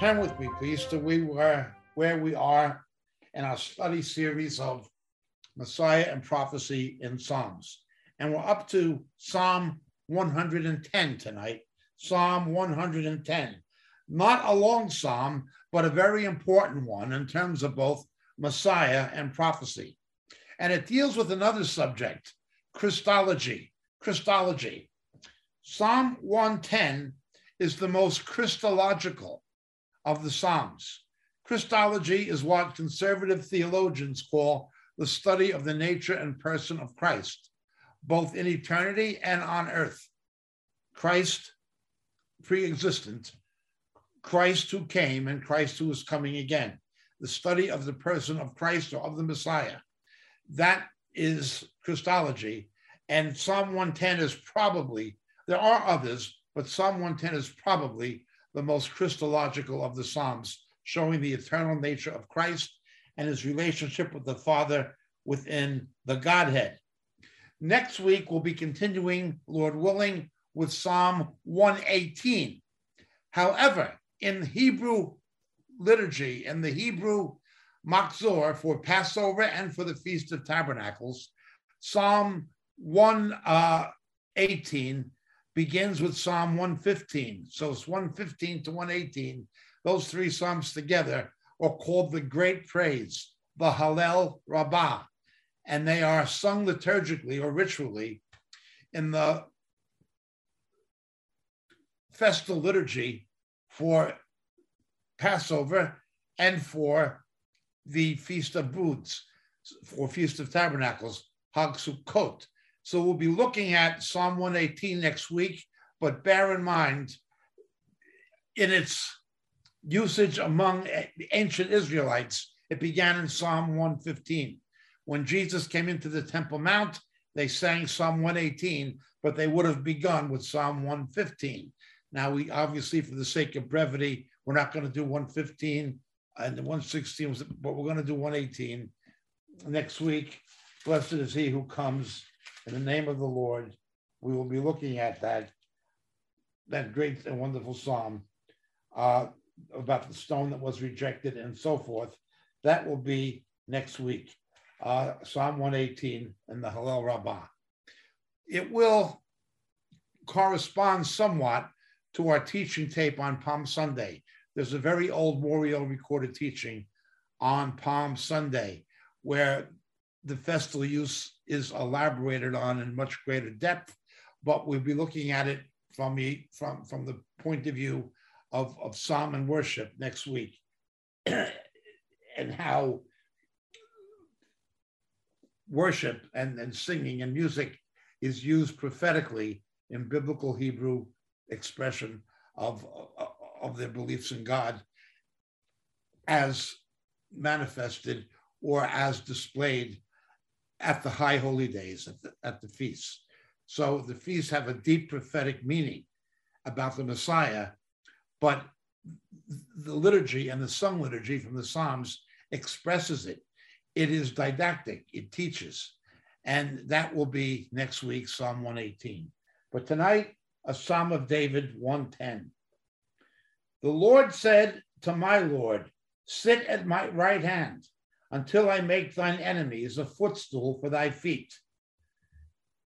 Turn with me, please, to we were where we are in our study series of Messiah and prophecy in Psalms. And we're up to Psalm 110 tonight. Psalm 110. Not a long psalm, but a very important one in terms of both Messiah and prophecy. And it deals with another subject, Christology. Christology. Psalm 110 is the most Christological of the Psalms. Christology is what conservative theologians call the study of the nature and person of Christ, both in eternity and on earth. Christ pre existent, Christ who came, and Christ who is coming again. The study of the person of Christ or of the Messiah. That is Christology. And Psalm 110 is probably, there are others, but Psalm 110 is probably the most Christological of the Psalms, showing the eternal nature of Christ and his relationship with the Father within the Godhead. Next week, we'll be continuing, Lord willing, with Psalm 118. However, in Hebrew liturgy and the Hebrew Machzor for Passover and for the Feast of Tabernacles, Psalm 118 uh, begins with Psalm 115. So it's 115 to 118. Those three Psalms together are called the Great Praise, the Hallel Rabbah. And they are sung liturgically or ritually in the festal liturgy for Passover and for the Feast of Booths, for Feast of Tabernacles, Hag Sukkot. So we'll be looking at Psalm 118 next week, but bear in mind, in its usage among ancient Israelites, it began in Psalm 115. When Jesus came into the Temple Mount, they sang Psalm 118, but they would have begun with Psalm 115. Now, we obviously, for the sake of brevity, we're not going to do 115 and 116, but we're going to do 118 next week. Blessed is he who comes in the name of the Lord, we will be looking at that, that great and wonderful psalm uh, about the stone that was rejected and so forth. That will be next week, uh, Psalm 118 and the Hallel Rabbah. It will correspond somewhat to our teaching tape on Palm Sunday. There's a very old Moriel recorded teaching on Palm Sunday where the festal use is elaborated on in much greater depth, but we'll be looking at it from the, from, from the point of view of, of psalm and worship next week and how worship and, and singing and music is used prophetically in biblical Hebrew expression of, of their beliefs in God as manifested or as displayed at the high holy days, at the, at the feasts. So the feasts have a deep prophetic meaning about the Messiah, but the liturgy and the sung liturgy from the Psalms expresses it. It is didactic, it teaches. And that will be next week, Psalm 118. But tonight, a Psalm of David 110. The Lord said to my Lord, Sit at my right hand until I make thine enemies a footstool for thy feet.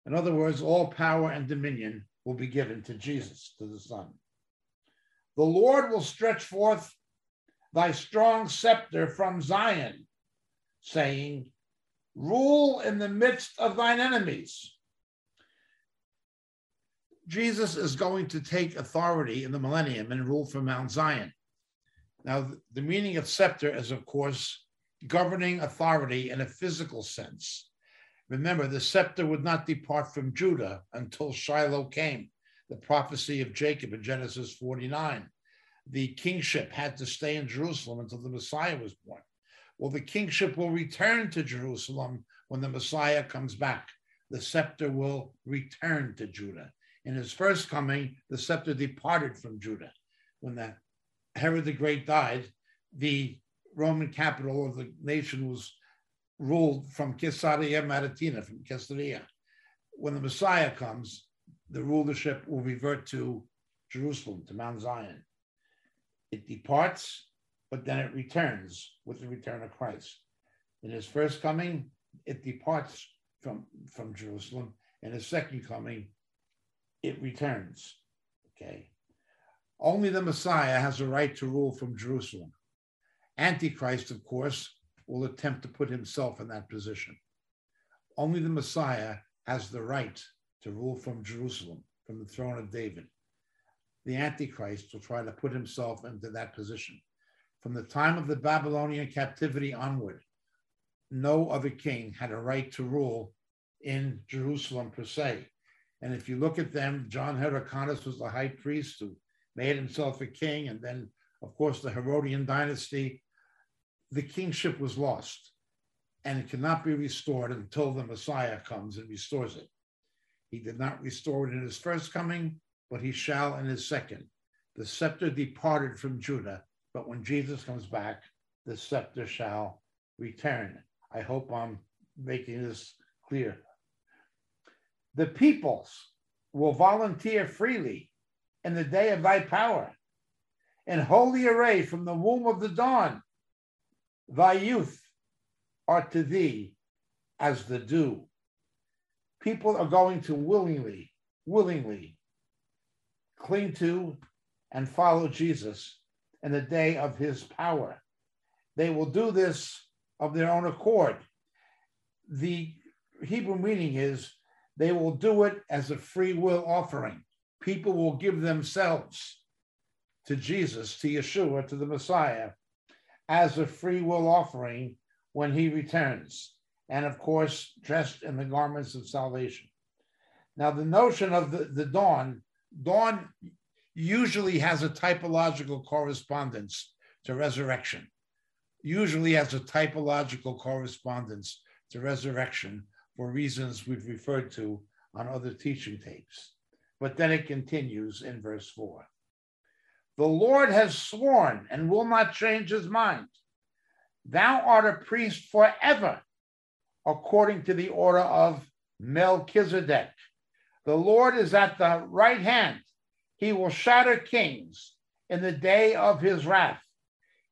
In other words, all power and dominion will be given to Jesus, to the Son. The Lord will stretch forth thy strong scepter from Zion, saying, Rule in the midst of thine enemies. Jesus is going to take authority in the millennium and rule from Mount Zion. Now, the meaning of scepter is, of course, governing authority in a physical sense. Remember, the scepter would not depart from Judah until Shiloh came, the prophecy of Jacob in Genesis 49. The kingship had to stay in Jerusalem until the Messiah was born. Well, the kingship will return to Jerusalem when the Messiah comes back. The scepter will return to Judah. In his first coming, the scepter departed from Judah. When the Herod the Great died, the Roman capital of the nation was ruled from Caesarea Maritima, from Caesarea. When the Messiah comes, the rulership will revert to Jerusalem, to Mount Zion. It departs, but then it returns with the return of Christ. In his first coming, it departs from, from Jerusalem. In his second coming, it returns. Okay. Only the Messiah has a right to rule from Jerusalem. Antichrist, of course, will attempt to put himself in that position. Only the Messiah has the right to rule from Jerusalem, from the throne of David. The Antichrist will try to put himself into that position. From the time of the Babylonian captivity onward, no other king had a right to rule in Jerusalem per se. And if you look at them, John Hyrcanus was the high priest who made himself a king. And then, of course, the Herodian dynasty, the kingship was lost and it cannot be restored until the Messiah comes and restores it. He did not restore it in his first coming, but he shall in his second. The scepter departed from Judah, but when Jesus comes back, the scepter shall return. I hope I'm making this clear. The peoples will volunteer freely in the day of thy power, in holy array from the womb of the dawn. Thy youth are to thee as the dew. People are going to willingly, willingly cling to and follow Jesus in the day of his power. They will do this of their own accord. The Hebrew meaning is they will do it as a free will offering. People will give themselves to Jesus, to Yeshua, to the Messiah, as a free will offering when he returns. And of course, dressed in the garments of salvation. Now, the notion of the, the dawn, dawn usually has a typological correspondence to resurrection, usually has a typological correspondence to resurrection for reasons we've referred to on other teaching tapes. But then it continues in verse 4. The Lord has sworn and will not change his mind. Thou art a priest forever, according to the order of Melchizedek. The Lord is at the right hand. He will shatter kings in the day of his wrath.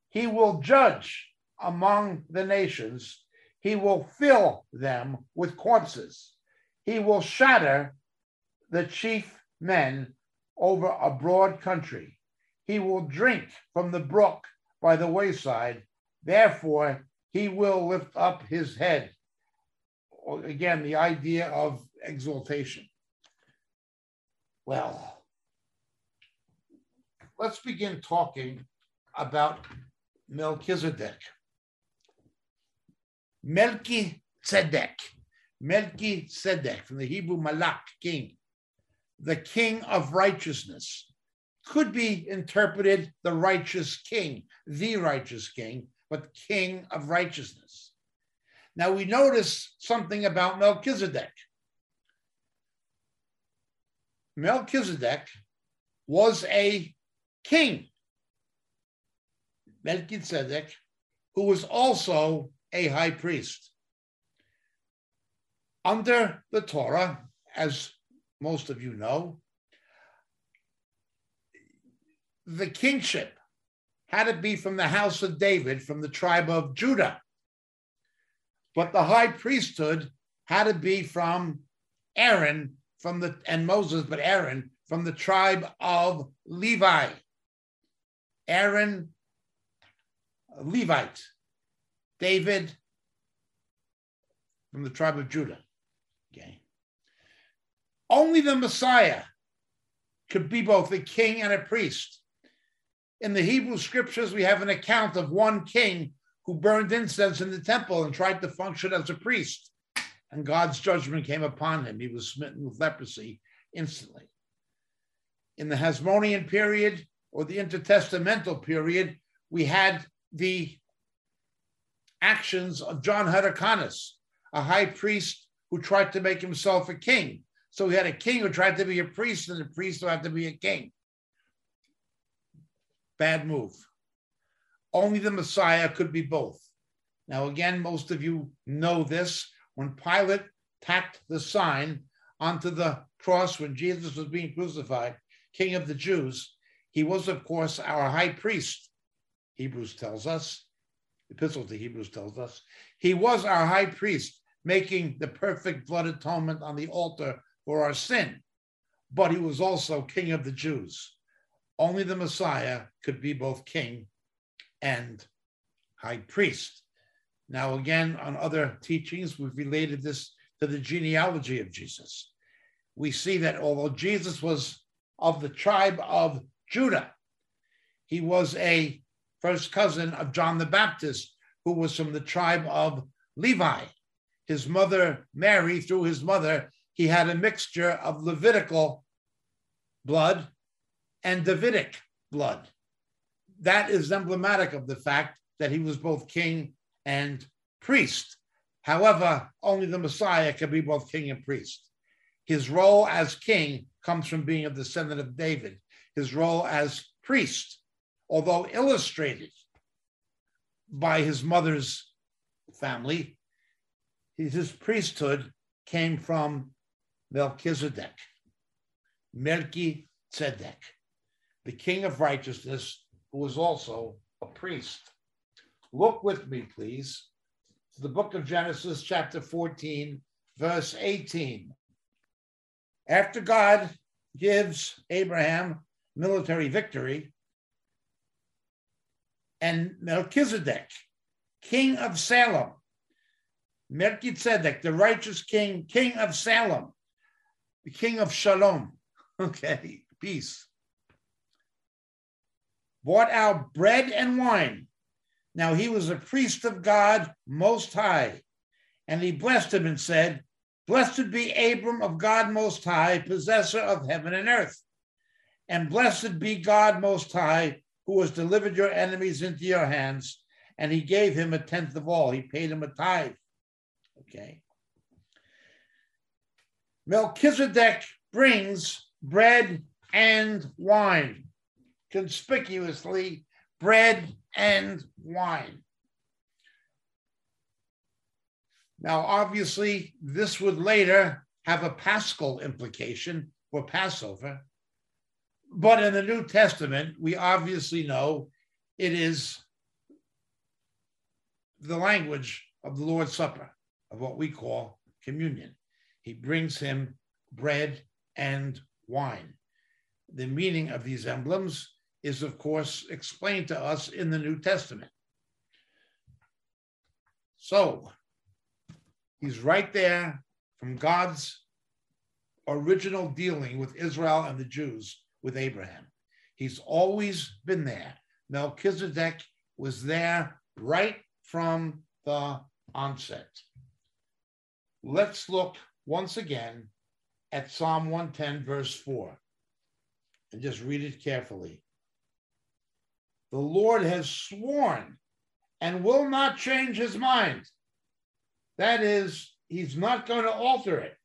He will judge among the nations he will fill them with corpses. He will shatter the chief men over a broad country. He will drink from the brook by the wayside. Therefore, he will lift up his head. Again, the idea of exaltation. Well, let's begin talking about Melchizedek. Melki Tzedek, Tzedek from the Hebrew Malak, king, the king of righteousness, could be interpreted the righteous king, the righteous king, but king of righteousness. Now we notice something about Melchizedek. Melchizedek was a king, Melchizedek, who was also a high priest. Under the Torah, as most of you know, the kingship had to be from the house of David, from the tribe of Judah. But the high priesthood had to be from Aaron, from the and Moses, but Aaron from the tribe of Levi. Aaron, Levite, David from the tribe of Judah. Okay. Only the Messiah could be both a king and a priest. In the Hebrew scriptures, we have an account of one king who burned incense in the temple and tried to function as a priest. And God's judgment came upon him. He was smitten with leprosy instantly. In the Hasmonean period or the intertestamental period, we had the actions of John Hyrcanus, a high priest who tried to make himself a king. So we had a king who tried to be a priest and a priest who had to be a king. Bad move. Only the Messiah could be both. Now, again, most of you know this. When Pilate tacked the sign onto the cross when Jesus was being crucified, King of the Jews, He was, of course, our high priest, Hebrews tells us. Epistle to Hebrews tells us. He was our high priest, making the perfect blood atonement on the altar for our sin. But he was also king of the Jews. Only the Messiah could be both king and high priest. Now, again, on other teachings, we've related this to the genealogy of Jesus. We see that although Jesus was of the tribe of Judah, he was a first cousin of John the Baptist, who was from the tribe of Levi. His mother, Mary, through his mother, he had a mixture of Levitical blood and Davidic blood. That is emblematic of the fact that he was both king and priest. However, only the Messiah can be both king and priest. His role as king comes from being a descendant of David. His role as priest, although illustrated by his mother's family, his priesthood came from Melchizedek, Melchi Tzedek, the king of righteousness, who was also a priest. Look with me, please, to the book of Genesis, chapter 14, verse 18. After God gives Abraham military victory, and Melchizedek, king of Salem, Melchizedek, the righteous king, king of Salem, the king of Shalom, okay, peace, bought out bread and wine now he was a priest of God Most High, and he blessed him and said, Blessed be Abram of God Most High, possessor of heaven and earth. And blessed be God Most High, who has delivered your enemies into your hands. And he gave him a tenth of all. He paid him a tithe. Okay. Melchizedek brings bread and wine. Conspicuously, bread and wine. Now, obviously, this would later have a paschal implication for Passover. But in the New Testament, we obviously know it is the language of the Lord's Supper, of what we call communion. He brings him bread and wine. The meaning of these emblems is, of course, explained to us in the New Testament. So he's right there from God's original dealing with Israel and the Jews with Abraham. He's always been there. Melchizedek was there right from the onset. Let's look once again at Psalm 110, verse 4, and just read it carefully. The Lord has sworn and will not change his mind. That is, he's not going to alter it.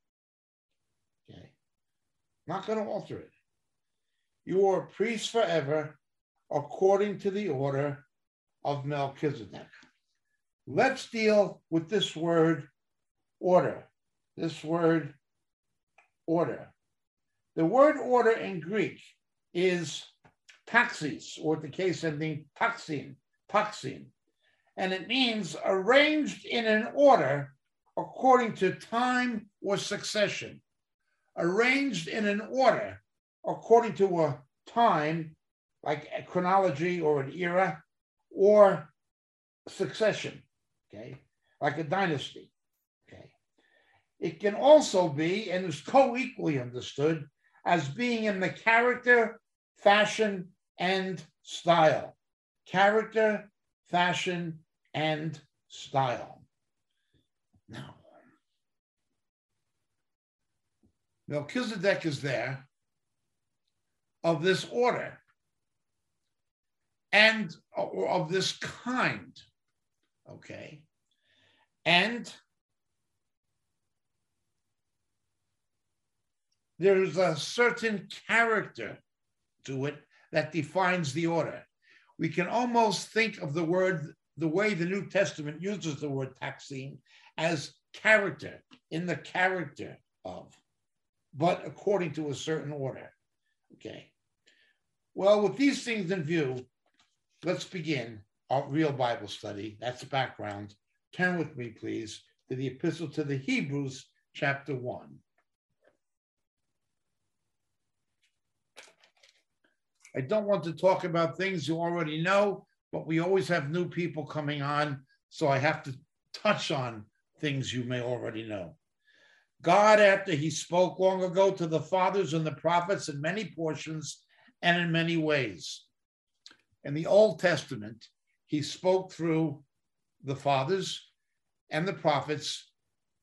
Okay. Not going to alter it. You are a priest forever according to the order of Melchizedek. Let's deal with this word order. This word order. The word order in Greek is taxis, or the case ending taxin, taxin. And it means arranged in an order according to time or succession. Arranged in an order according to a time, like a chronology or an era, or succession, okay, like a dynasty. Okay. It can also be, and is co equally understood, as being in the character, fashion, and style. Character, fashion, and style. Now, Melchizedek is there of this order and of this kind. Okay. And there's a certain character to it that defines the order. We can almost think of the word, the way the New Testament uses the word taxin, as character, in the character of, but according to a certain order. Okay. Well, with these things in view, let's begin our real Bible study. That's the background. Turn with me, please, to the Epistle to the Hebrews, chapter 1. I don't want to talk about things you already know, but we always have new people coming on, so I have to touch on things you may already know. God, after he spoke long ago to the fathers and the prophets in many portions and in many ways. In the Old Testament, he spoke through the fathers and the prophets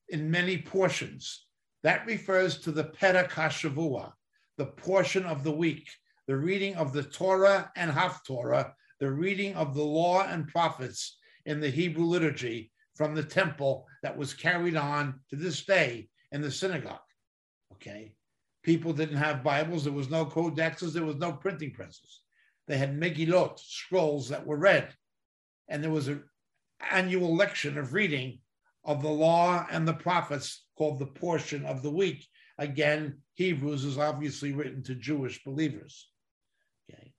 in many portions. That refers to the Perek HaShavua, the portion of the week, the reading of the Torah and Haftorah, the reading of the law and prophets in the Hebrew liturgy from the temple that was carried on to this day in the synagogue. Okay. People didn't have Bibles. There was no codexes. There was no printing presses. They had Megillot, scrolls that were read. And there was an annual lection of reading of the law and the prophets called the portion of the week. Again, Hebrews is obviously written to Jewish believers. Okay.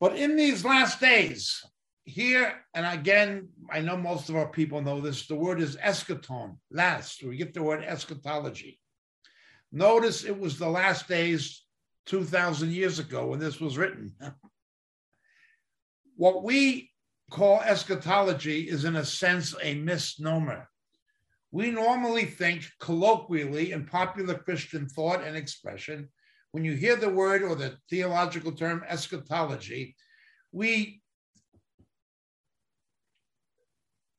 But in these last days, here, and again, I know most of our people know this, the word is eschaton, last. We get the word eschatology. Notice it was the last days 2,000 years ago when this was written. what we call eschatology is, in a sense, a misnomer. We normally think colloquially in popular Christian thought and expression, when you hear the word or the theological term eschatology, we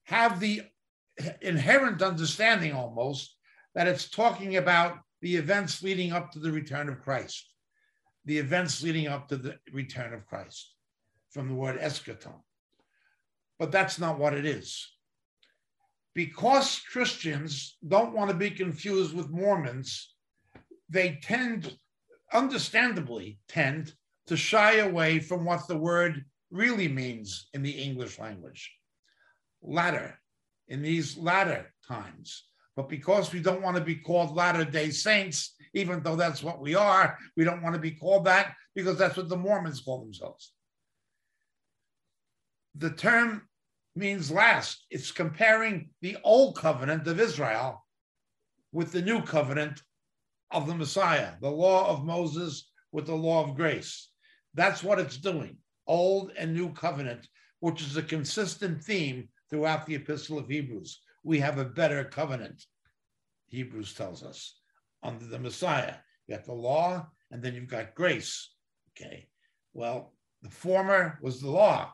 have the inherent understanding almost that it's talking about the events leading up to the return of Christ, the events leading up to the return of Christ, from the word eschaton. But that's not what it is. Because Christians don't want to be confused with Mormons, they tend, understandably, tend to shy away from what the word really means in the English language latter, in these latter times. But because we don't want to be called Latter day Saints, even though that's what we are, we don't want to be called that because that's what the Mormons call themselves. The term means last. It's comparing the old covenant of Israel with the new covenant of the Messiah, the law of Moses with the law of grace. That's what it's doing, old and new covenant, which is a consistent theme throughout the Epistle of Hebrews. We have a better covenant, Hebrews tells us, under the Messiah. You got the law, and then you've got grace. Okay. Well, the former was the law,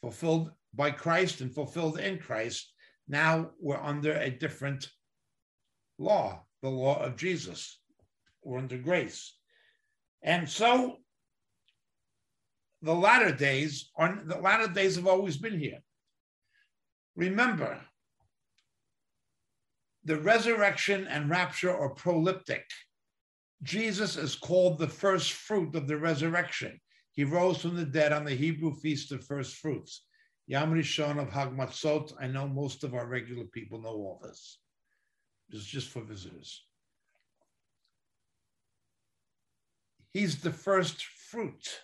fulfilled by Christ and fulfilled in Christ. Now we're under a different law, the law of Jesus. We're under grace. And so the latter days are the latter days have always been here. Remember, the resurrection and rapture are proleptic. Jesus is called the first fruit of the resurrection. He rose from the dead on the Hebrew feast of first fruits. Yom Rishon of Hag Matzot. I know most of our regular people know all this. Is just for visitors. He's the first fruit.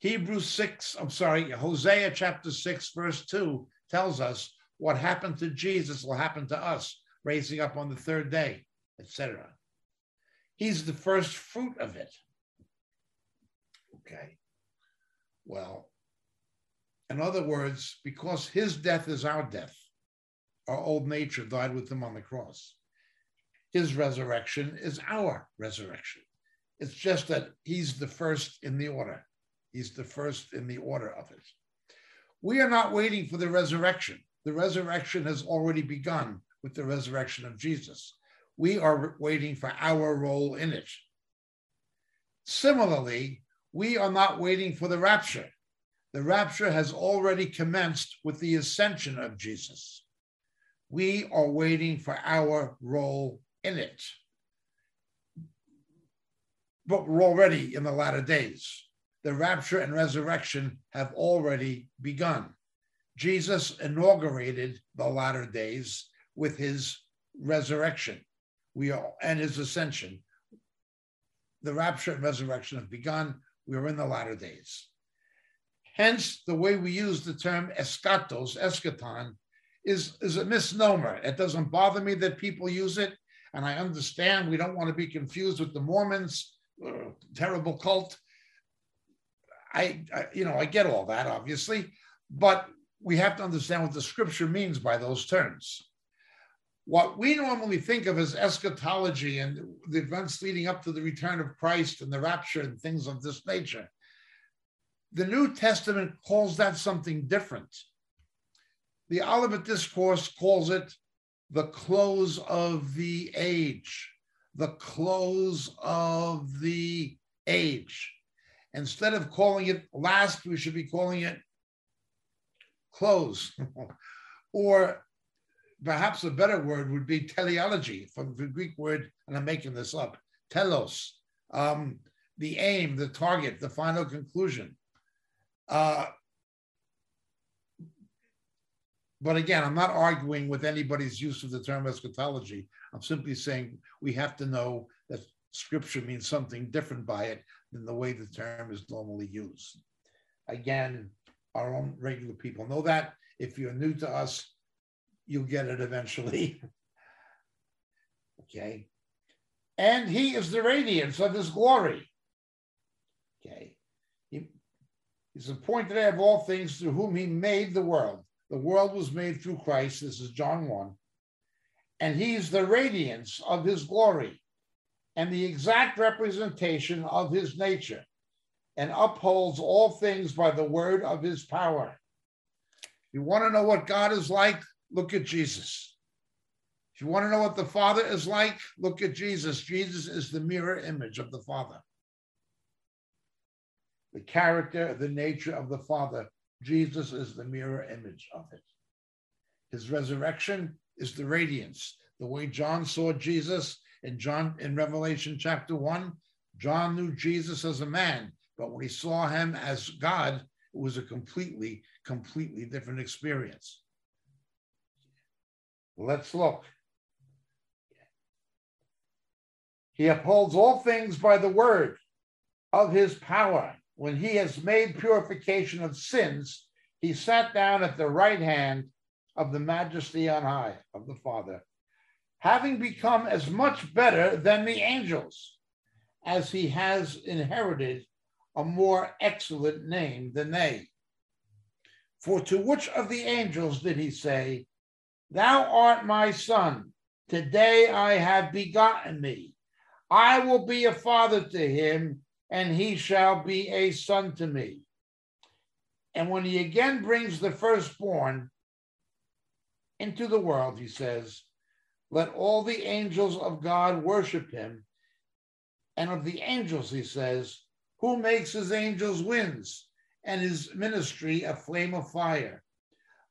Hebrews 6, I'm sorry, Hosea chapter 6, verse 2 tells us what happened to Jesus will happen to us, raising up on the third day, etc. He's the first fruit of it. Okay. Well, in other words, because his death is our death, our old nature died with him on the cross. His resurrection is our resurrection. It's just that he's the first in the order. He's the first in the order of it. We are not waiting for the resurrection. The resurrection has already begun with the resurrection of Jesus. We are waiting for our role in it. Similarly, we are not waiting for the rapture. The rapture has already commenced with the ascension of Jesus. We are waiting for our role in it. But we're already in the latter days the rapture and resurrection have already begun. Jesus inaugurated the latter days with his resurrection we are, and his ascension. the rapture and resurrection have begun. We're in the latter days. Hence, the way we use the term eschatos, eschaton, is, is a misnomer. It doesn't bother me that people use it. And I understand we don't want to be confused with the Mormons, uh, terrible cult. I, I, you know, I get all that, obviously, but we have to understand what the scripture means by those terms. What we normally think of as eschatology and the events leading up to the return of Christ and the rapture and things of this nature, the New Testament calls that something different. The Olivet Discourse calls it the close of the age, the close of the age. Instead of calling it last, we should be calling it close. or perhaps a better word would be teleology from the Greek word, and I'm making this up, telos, um, the aim, the target, the final conclusion. Uh, but again, I'm not arguing with anybody's use of the term eschatology. I'm simply saying we have to know that scripture means something different by it than the way the term is normally used. Again, our own regular people know that. If you're new to us, you'll get it eventually. okay. And he is the radiance of his glory. Okay. He, he's appointed of all things through whom he made the world. The world was made through Christ. This is John 1. And he's the radiance of his glory and the exact representation of his nature and upholds all things by the word of his power. You want to know what God is like? Look at Jesus. If you want to know what the Father is like, look at Jesus. Jesus is the mirror image of the Father. The character, the nature of the Father. Jesus is the mirror image of it. His resurrection is the radiance. The way John saw Jesus in John in Revelation chapter 1, John knew Jesus as a man. But when he saw him as God, it was a completely, completely different experience. Let's look. He upholds all things by the word of his power. When he has made purification of sins, he sat down at the right hand of the majesty on high of the Father, having become as much better than the angels as he has inherited a more excellent name than they. For to which of the angels did he say, Thou art my son, today I have begotten thee. I will be a father to him, and he shall be a son to me. And when he again brings the firstborn into the world, he says, Let all the angels of God worship him. And of the angels, he says, who makes his angels winds and his ministry a flame of fire.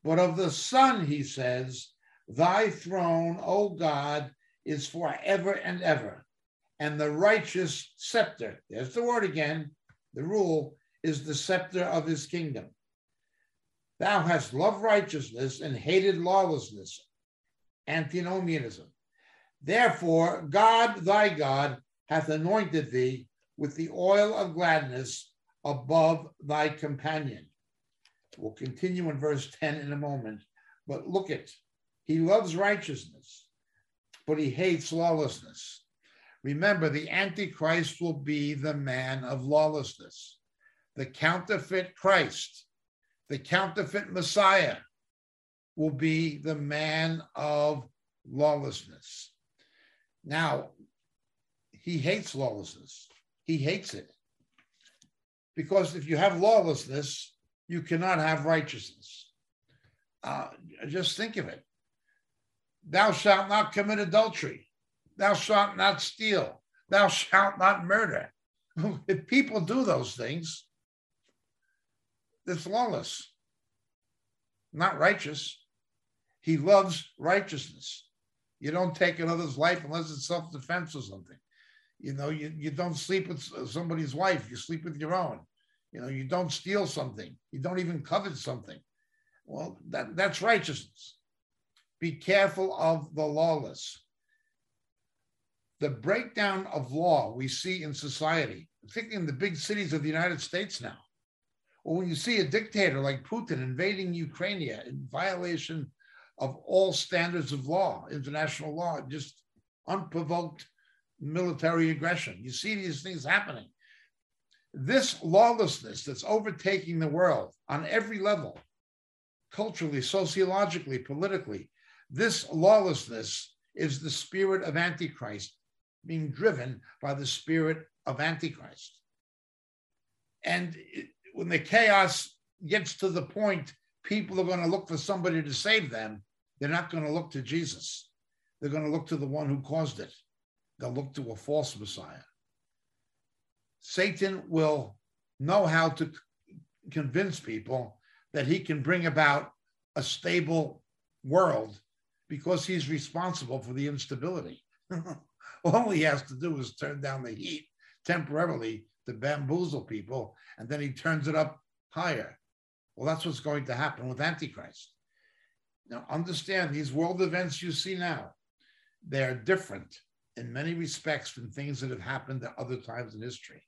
But of the Son, he says, Thy throne, O God, is forever and ever, and the righteous scepter, there's the word again, the rule is the scepter of his kingdom. Thou hast loved righteousness and hated lawlessness, antinomianism. Therefore, God, thy God, hath anointed thee with the oil of gladness above thy companion. We'll continue in verse 10 in a moment, but look at he loves righteousness, but he hates lawlessness. Remember, the Antichrist will be the man of lawlessness, the counterfeit Christ, the counterfeit Messiah will be the man of lawlessness. Now, he hates lawlessness. He hates it. Because if you have lawlessness, you cannot have righteousness. Uh, just think of it. Thou shalt not commit adultery. Thou shalt not steal. Thou shalt not murder. If people do those things, it's lawless, not righteous. He loves righteousness. You don't take another's life unless it's self defense or something. You know, you, you don't sleep with somebody's wife, you sleep with your own. You know, you don't steal something, you don't even covet something. Well, that, that's righteousness. Be careful of the lawless. The breakdown of law we see in society, particularly in the big cities of the United States now, or when you see a dictator like Putin invading Ukraine in violation of all standards of law, international law, just unprovoked military aggression. You see these things happening. This lawlessness that's overtaking the world on every level, culturally, sociologically, politically, this lawlessness is the spirit of Antichrist being driven by the spirit of Antichrist. And when the chaos gets to the point, people are going to look for somebody to save them. They're not going to look to Jesus. They're going to look to the one who caused it. They'll look to a false Messiah. Satan will know how to convince people that he can bring about a stable world because he's responsible for the instability. All he has to do is turn down the heat temporarily to bamboozle people, and then he turns it up higher. Well, that's what's going to happen with Antichrist. Now, understand these world events you see now, they're different in many respects from things that have happened at other times in history.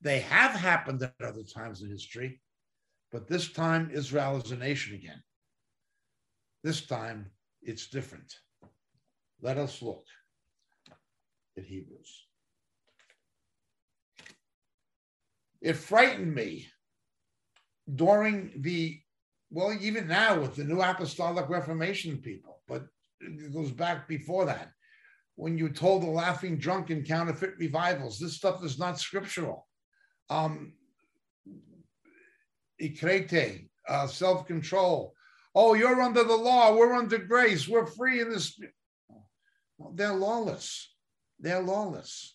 They have happened at other times in history, but this time Israel is a nation again. This time it's different. Let us look at Hebrews. It frightened me during the, well, even now with the New Apostolic Reformation people, but it goes back before that. When you told the laughing drunken counterfeit revivals, this stuff is not scriptural. Um, ikrete, uh, self control. Oh, you're under the law. We're under grace. We're free in this. They're lawless. They're lawless.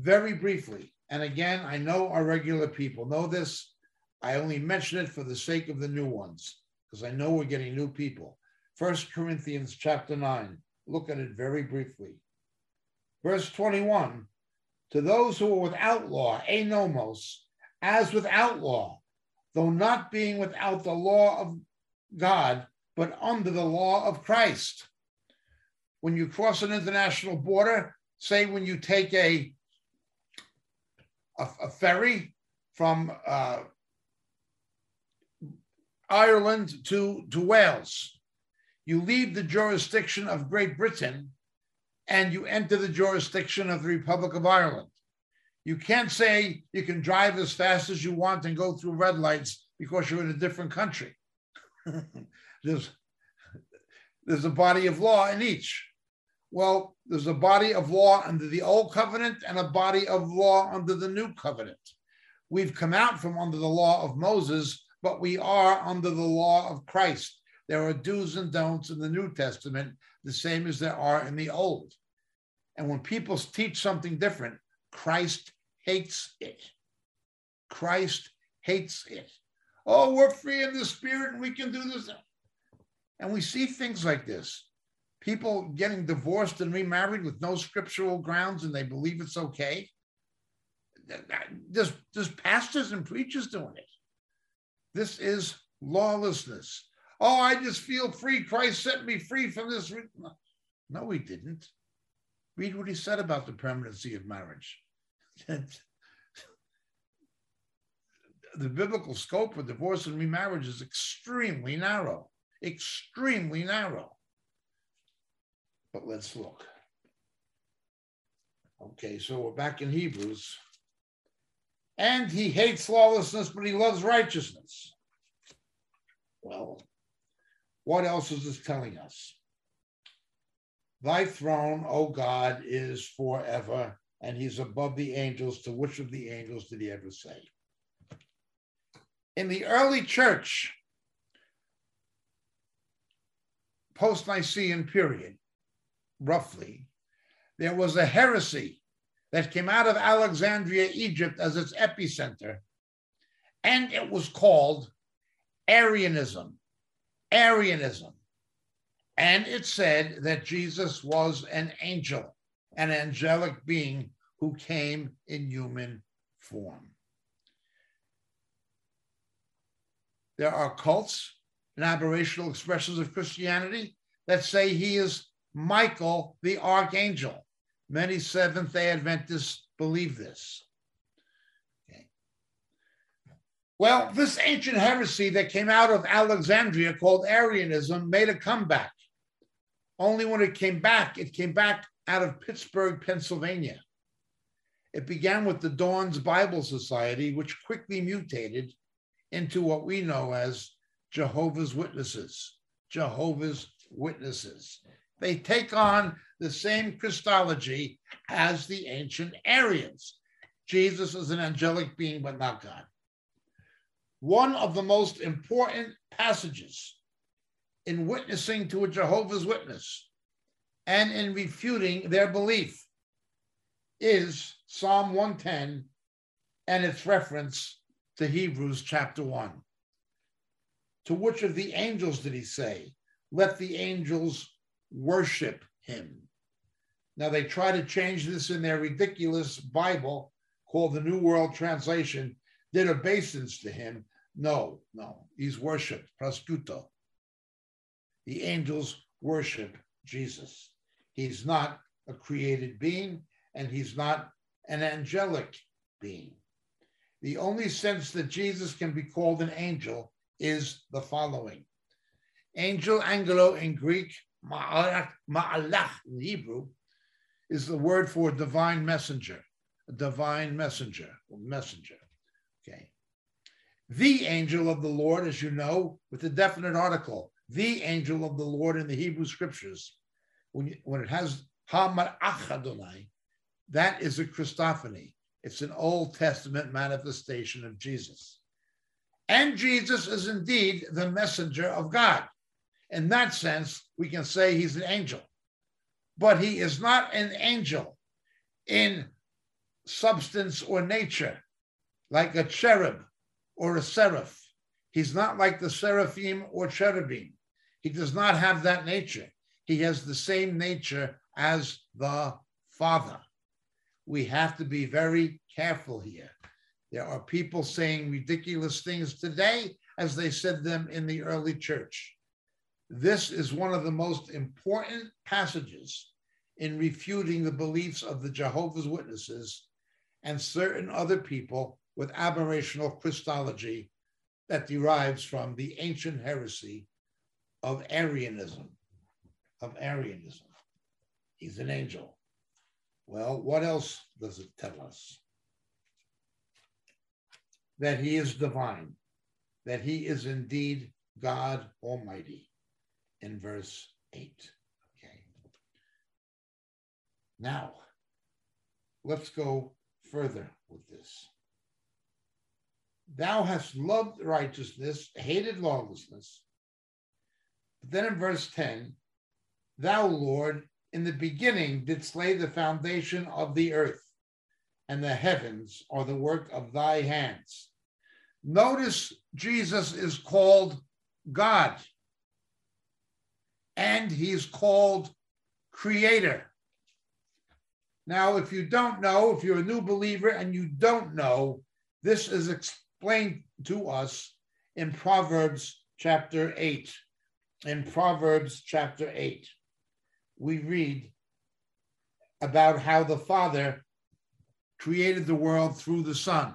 Very briefly, and again, I know our regular people know this. I only mention it for the sake of the new ones, because I know we're getting new people. First Corinthians chapter 9. Look at it very briefly. Verse 21 To those who are without law, anomos, as without law, though not being without the law of God, but under the law of Christ when you cross an international border, say when you take a a, a ferry from uh, Ireland to, to Wales, you leave the jurisdiction of Great Britain and you enter the jurisdiction of the Republic of Ireland. You can't say you can drive as fast as you want and go through red lights because you're in a different country. there's, there's a body of law in each. Well, there's a body of law under the old covenant and a body of law under the new covenant. We've come out from under the law of Moses, but we are under the law of Christ. There are do's and don'ts in the New Testament, the same as there are in the Old. And when people teach something different, Christ hates it. Christ hates it. Oh, we're free in the spirit and we can do this. And we see things like this people getting divorced and remarried with no scriptural grounds and they believe it's okay. There's, there's pastors and preachers doing it. This is lawlessness. Oh, I just feel free. Christ set me free from this. No, he didn't. Read what he said about the permanency of marriage. the biblical scope for divorce and remarriage is extremely narrow, extremely narrow. But let's look. Okay, so we're back in Hebrews. And he hates lawlessness, but he loves righteousness. Well, what else is this telling us? Thy throne, O God, is forever, and he's above the angels. To which of the angels did he ever say? In the early church, post Nicene period, roughly, there was a heresy that came out of Alexandria, Egypt, as its epicenter, and it was called Arianism. Arianism. And it said that Jesus was an angel, an angelic being who came in human form. There are cults and aberrational expressions of Christianity that say he is Michael the archangel. Many Seventh day Adventists believe this. Okay. Well, this ancient heresy that came out of Alexandria called Arianism made a comeback. Only when it came back, it came back out of Pittsburgh, Pennsylvania. It began with the Dawn's Bible Society, which quickly mutated into what we know as Jehovah's Witnesses. Jehovah's Witnesses. They take on the same Christology as the ancient Arians. Jesus is an angelic being, but not God. One of the most important passages in witnessing to a Jehovah's Witness and in refuting their belief is Psalm 110 and its reference to Hebrews chapter 1. To which of the angels did he say, Let the angels worship him? Now they try to change this in their ridiculous Bible called the New World Translation, did obeisance to him. No, no, he's worshiped, proskuneo. The angels worship Jesus. He's not a created being and he's not an angelic being. The only sense that Jesus can be called an angel is the following Angel, angelo in Greek, ma'alach in Hebrew, is the word for divine messenger, a divine messenger, messenger. Okay. The angel of the Lord, as you know, with a definite article, the angel of the Lord in the Hebrew scriptures, when, you, when it has Hamalach Adonai, that is a Christophany. It's an Old Testament manifestation of Jesus. And Jesus is indeed the messenger of God. In that sense, we can say he's an angel but he is not an angel in substance or nature, like a cherub or a seraph. He's not like the seraphim or cherubim. He does not have that nature. He has the same nature as the Father. We have to be very careful here. There are people saying ridiculous things today as they said them in the early church. This is one of the most important passages in refuting the beliefs of the Jehovah's Witnesses and certain other people with aberrational Christology that derives from the ancient heresy of Arianism. Of Arianism. He's an angel. Well, what else does it tell us? That he is divine, that he is indeed God Almighty in verse 8. Okay. Now, let's go further with this. Thou hast loved righteousness, hated lawlessness. But then in verse 10, Thou, Lord, in the beginning didst lay the foundation of the earth, and the heavens are the work of thy hands. Notice Jesus is called God and he's called creator. Now, if you don't know, if you're a new believer and you don't know, this is explained to us in Proverbs chapter 8. In Proverbs chapter 8, we read about how the Father created the world through the Son.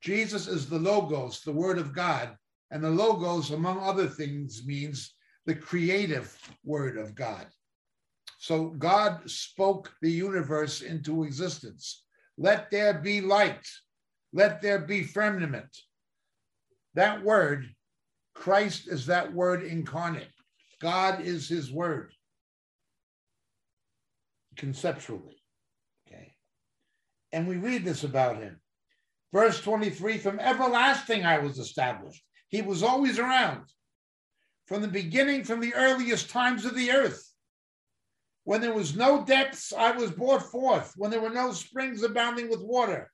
Jesus is the Logos, the Word of God, and the Logos, among other things, means the creative word of God. So God spoke the universe into existence. Let there be light. Let there be firmament. That word, Christ is that word incarnate. God is his word conceptually. Okay. And we read this about him. Verse 23 from everlasting I was established. He was always around from the beginning, from the earliest times of the earth. When there was no depths, I was brought forth. When there were no springs abounding with water.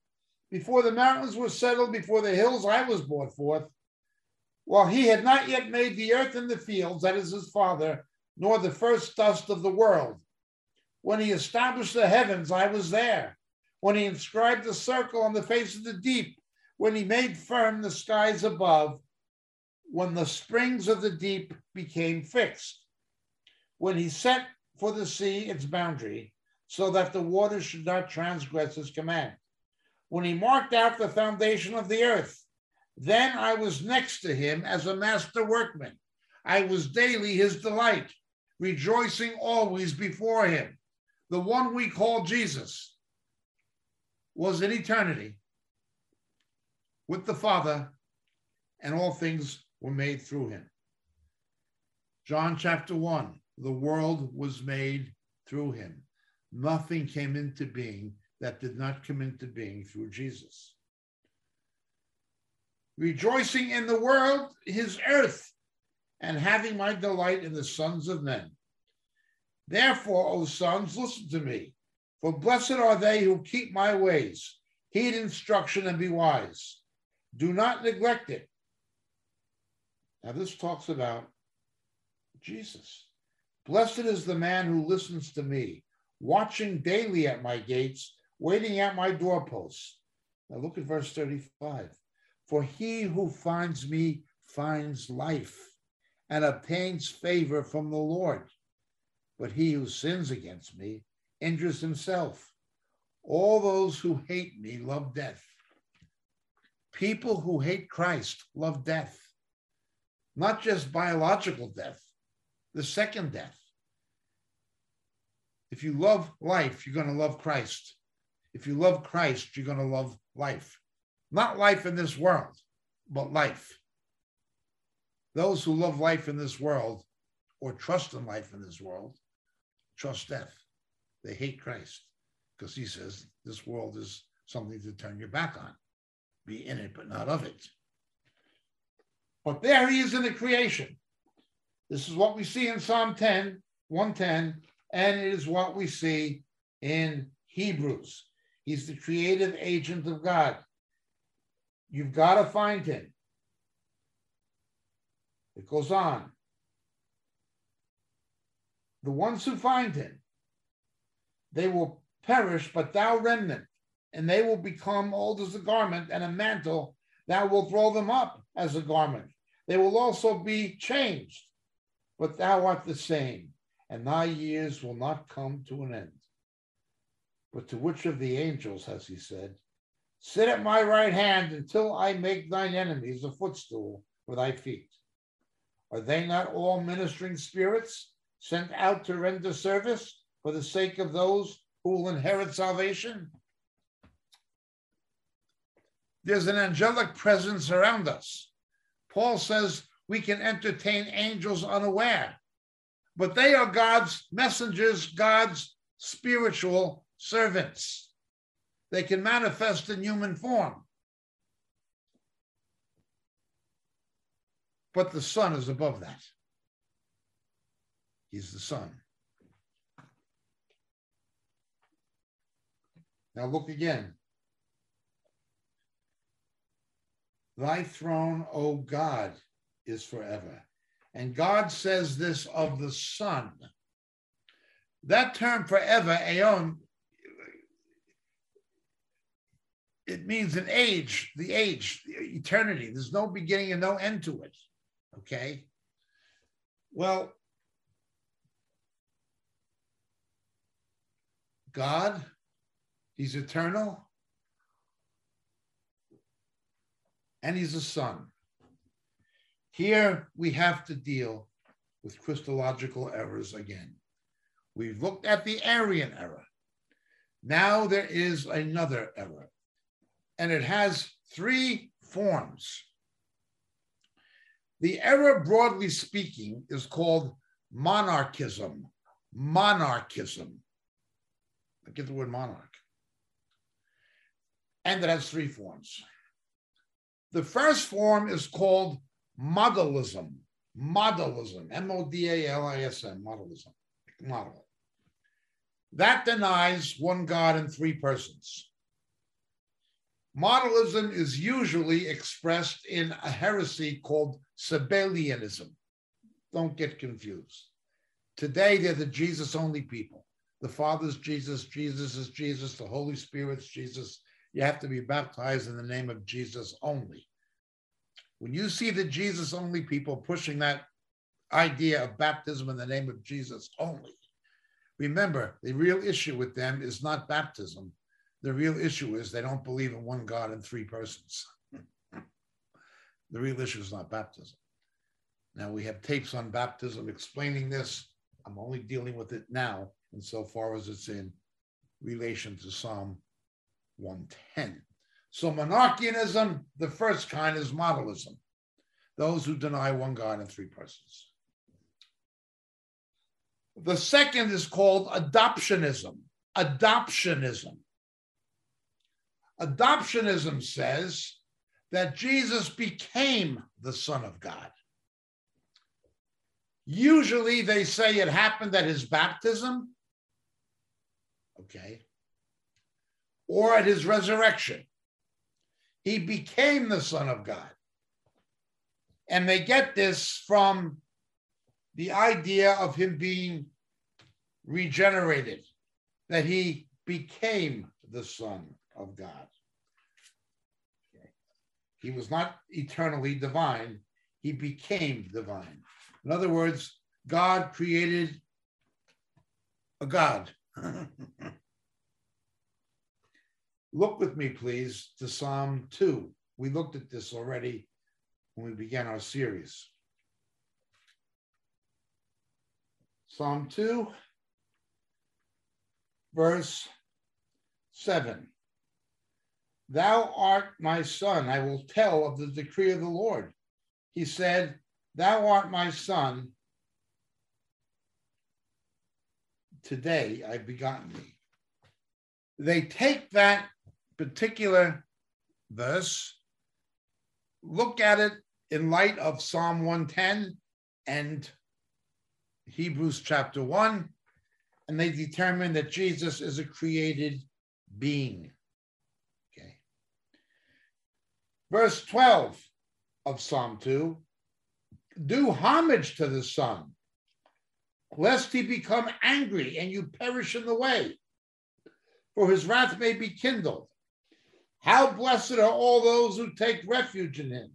Before the mountains were settled, before the hills, I was brought forth. While he had not yet made the earth and the fields, that is his father, nor the first dust of the world. When he established the heavens, I was there. When he inscribed the circle on the face of the deep, when he made firm the skies above, when the springs of the deep became fixed, when he set for the sea its boundary, so that the waters should not transgress his command. When he marked out the foundation of the earth, then I was next to him as a master workman. I was daily his delight, rejoicing always before him. The one we call Jesus was in eternity with the Father, and all things were made through him. John chapter 1 the world was made through him. Nothing came into being that did not come into being through Jesus. Rejoicing in the world, his earth, and having my delight in the sons of men. Therefore, O sons, listen to me, for blessed are they who keep my ways. Heed instruction and be wise. Do not neglect it. Now, this talks about Jesus. Blessed is the man who listens to me, watching daily at my gates, waiting at my doorposts. Now, look at verse 35. For he who finds me finds life and obtains favor from the Lord. But he who sins against me injures himself. All those who hate me love death. People who hate Christ love death, not just biological death, the second death. If you love life, you're going to love Christ. If you love Christ, you're going to love life. Not life in this world, but life. Those who love life in this world or trust in life in this world trust death. They hate Christ because he says this world is something to turn your back on. Be in it, but not of it. But there he is in the creation. This is what we see in Psalm 10, 110, and it is what we see in Hebrews. He's the creative agent of God. You've got to find him. It goes on. The ones who find him, they will perish, but thou remnant, and they will become old as a garment and a mantle. Thou wilt throw them up as a garment. They will also be changed, but thou art the same, and thy years will not come to an end. But to which of the angels has he said, Sit at my right hand until I make thine enemies a footstool for thy feet? Are they not all ministering spirits sent out to render service for the sake of those who will inherit salvation? There's an angelic presence around us. Paul says we can entertain angels unaware, but they are God's messengers, God's spiritual servants. They can manifest in human form. But the Son is above that. He's the Son. Now look again. Thy throne, O God, is forever. And God says this of the Son. That term forever, aeon, it means an age, the age, eternity. There's no beginning and no end to it. Okay. Well, God, He's eternal, and He's a Son. Here we have to deal with Christological errors again. We've looked at the Arian error. Now there is another error, and it has three forms. The error, broadly speaking, is called monarchism. Monarchism. I get the word monarch. And it has three forms. The first form is called modalism. Modalism. M O D A L I S M. Modalism. Model. That denies one God in three persons. Modalism is usually expressed in a heresy called Sabellianism. Don't get confused. Today, they're the Jesus only people. The Father's Jesus, Jesus is Jesus, the Holy Spirit's Jesus. You have to be baptized in the name of Jesus only. When you see the Jesus only people pushing that idea of baptism in the name of Jesus only. Remember, the real issue with them is not baptism. The real issue is they don't believe in one God in three persons. the real issue is not baptism. Now, we have tapes on baptism explaining this. I'm only dealing with it now insofar as it's in relation to Psalm 110. So, monarchianism, the first kind is modalism, those who deny one God in three persons. The second is called adoptionism. Adoptionism. Adoptionism says that Jesus became the Son of God. Usually they say it happened at his baptism, okay, or at his resurrection. He became the Son of God. And they get this from the idea of him being regenerated, that he became the Son of God. He was not eternally divine, he became divine. In other words, God created a God. Look with me, please, to Psalm 2. We looked at this already when we began our series. Psalm 2, verse 7. Thou art my son, I will tell of the decree of the Lord. He said, Thou art my son, today I've begotten thee. They take that particular verse, look at it in light of Psalm 110 and Hebrews chapter 1, and they determine that Jesus is a created being. Okay. Verse 12 of Psalm 2 do homage to the Son, lest he become angry and you perish in the way, for his wrath may be kindled. How blessed are all those who take refuge in him.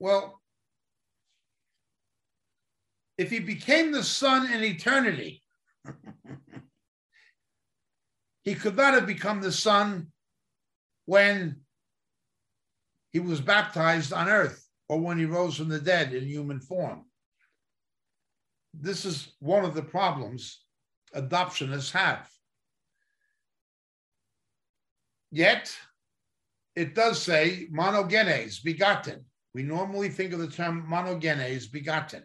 Well, if he became the Son in eternity, he could not have become the Son when he was baptized on earth or when he rose from the dead in human form. This is one of the problems adoptionists have. Yet, it does say monogenes, begotten. We normally think of the term monogenes, begotten.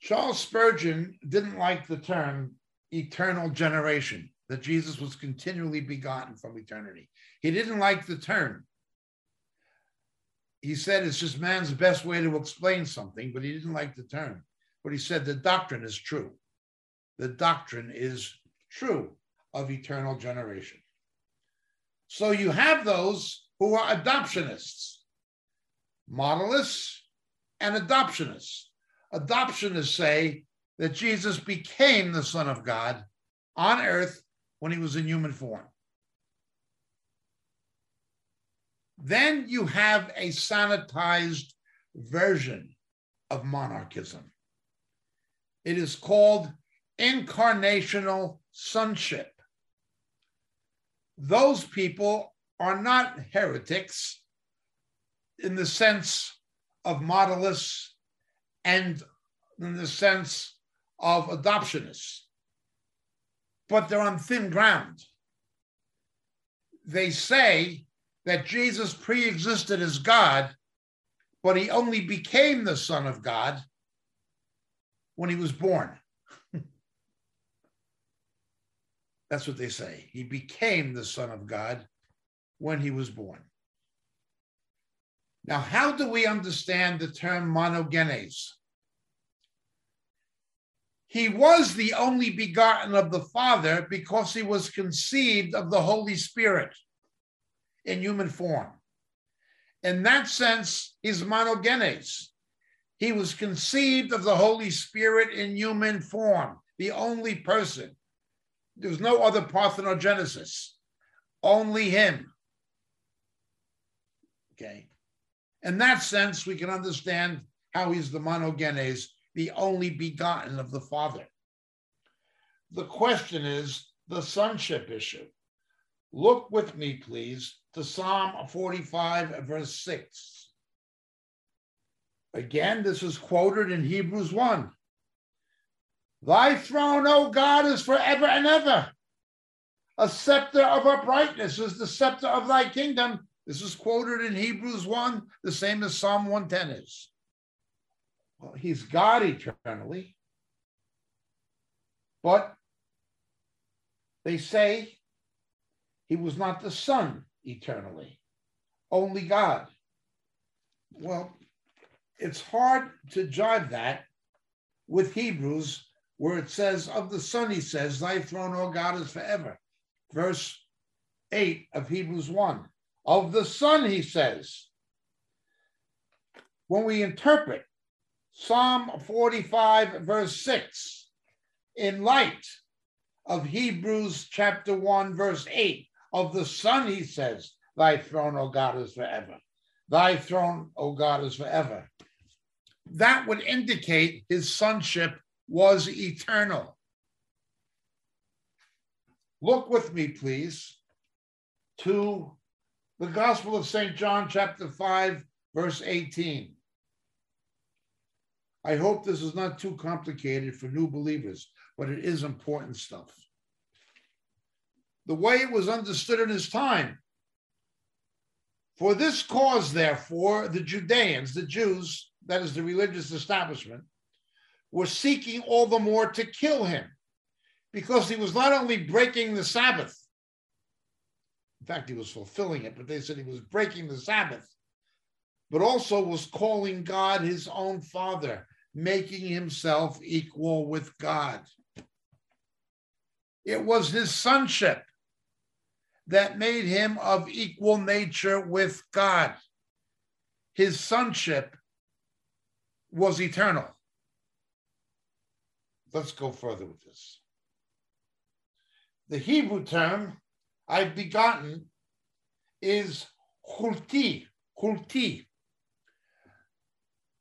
Charles Spurgeon didn't like the term eternal generation, that Jesus was continually begotten from eternity. He didn't like the term. He said it's just man's best way to explain something, but he didn't like the term. But he said the doctrine is true. The doctrine is true of eternal generation. So you have those who are adoptionists, modalists, and adoptionists. Adoptionists say that Jesus became the Son of God on earth when he was in human form. Then you have a sanitized version of monarchism. It is called incarnational sonship. Those people are not heretics in the sense of modalists and in the sense of adoptionists, but they're on thin ground. They say that Jesus pre existed as God, but he only became the Son of God when he was born. That's what they say. He became the Son of God when he was born. Now, how do we understand the term monogenes? He was the only begotten of the Father because he was conceived of the Holy Spirit in human form. In that sense, he's monogenes. He was conceived of the Holy Spirit in human form, the only person. There's no other parthenogenesis, only him. Okay. In that sense, we can understand how he's the monogenes, the only begotten of the Father. The question is the sonship issue. Look with me, please, to Psalm 45, verse 6. Again, this is quoted in Hebrews 1. Thy throne, O God, is forever and ever. A scepter of uprightness is the scepter of thy kingdom. This is quoted in Hebrews 1, the same as Psalm 110 is. Well, he's God eternally. But they say he was not the Son eternally, only God. Well, it's hard to jive that with Hebrews, where it says, Of the Son, he says, Thy throne, O God, is forever. Verse 8 of Hebrews 1. Of the Son, he says. When we interpret Psalm 45, verse 6, in light of Hebrews chapter 1, verse 8, of the Son, he says, Thy throne, O God, is forever. Thy throne, O God, is forever. That would indicate his sonship was eternal. Look with me, please, to the Gospel of St. John, chapter 5, verse 18. I hope this is not too complicated for new believers, but it is important stuff. The way it was understood in his time. For this cause, therefore, the Judeans, the Jews, that is the religious establishment, were seeking all the more to kill him because he was not only breaking the Sabbath, in fact, he was fulfilling it, but they said he was breaking the Sabbath, but also was calling God his own Father making himself equal with God. It was his sonship that made him of equal nature with God. His sonship was eternal. Let's go further with this. The Hebrew term I've begotten is hulti, hulti,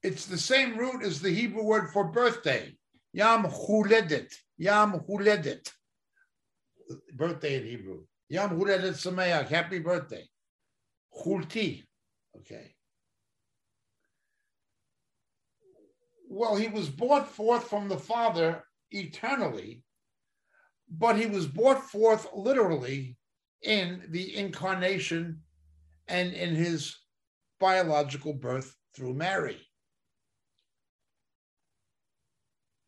it's the same root as the Hebrew word for birthday. Yam huledet. Yam huledet. Birthday in Hebrew. Yam huledet sameach. Happy birthday. Hulti. Okay. Well, he was brought forth from the Father eternally, but he was brought forth literally in the incarnation and in his biological birth through Mary.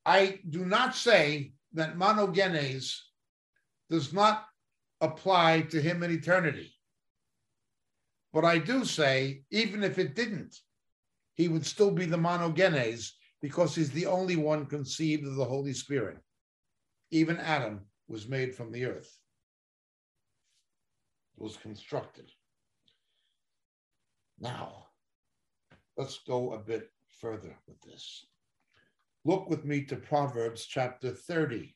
I do not say that monogenes does not apply to him in eternity. But I do say, even if it didn't, he would still be the monogenes because he's the only one conceived of the Holy Spirit. Even Adam was made from the earth, was constructed. Now, let's go a bit further with this. Look with me to Proverbs chapter 30.